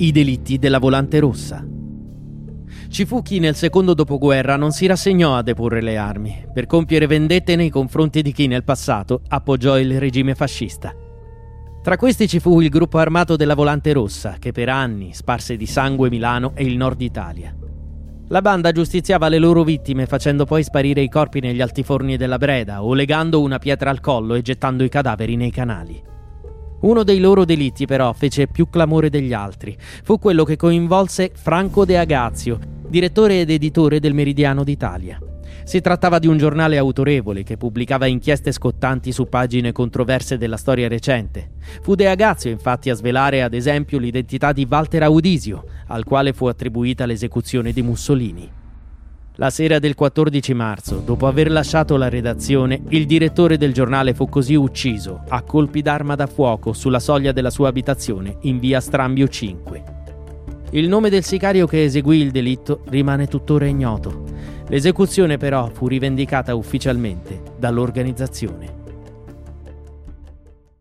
I delitti della volante rossa. Ci fu chi nel secondo dopoguerra non si rassegnò a deporre le armi per compiere vendette nei confronti di chi nel passato appoggiò il regime fascista. Tra questi ci fu il gruppo armato della Volante Rossa, che per anni sparse di sangue Milano e il nord Italia. La banda giustiziava le loro vittime facendo poi sparire i corpi negli altiforni della Breda o legando una pietra al collo e gettando i cadaveri nei canali. Uno dei loro delitti però fece più clamore degli altri. Fu quello che coinvolse Franco De Agazio, direttore ed editore del Meridiano d'Italia. Si trattava di un giornale autorevole che pubblicava inchieste scottanti su pagine controverse della storia recente. Fu De Agazio infatti a svelare ad esempio l'identità di Walter Audisio, al quale fu attribuita l'esecuzione di Mussolini. La sera del 14 marzo, dopo aver lasciato la redazione, il direttore del giornale fu così ucciso, a colpi d'arma da fuoco, sulla soglia della sua abitazione in via Strambio 5. Il nome del sicario che eseguì il delitto rimane tuttora ignoto. L'esecuzione però fu rivendicata ufficialmente dall'organizzazione.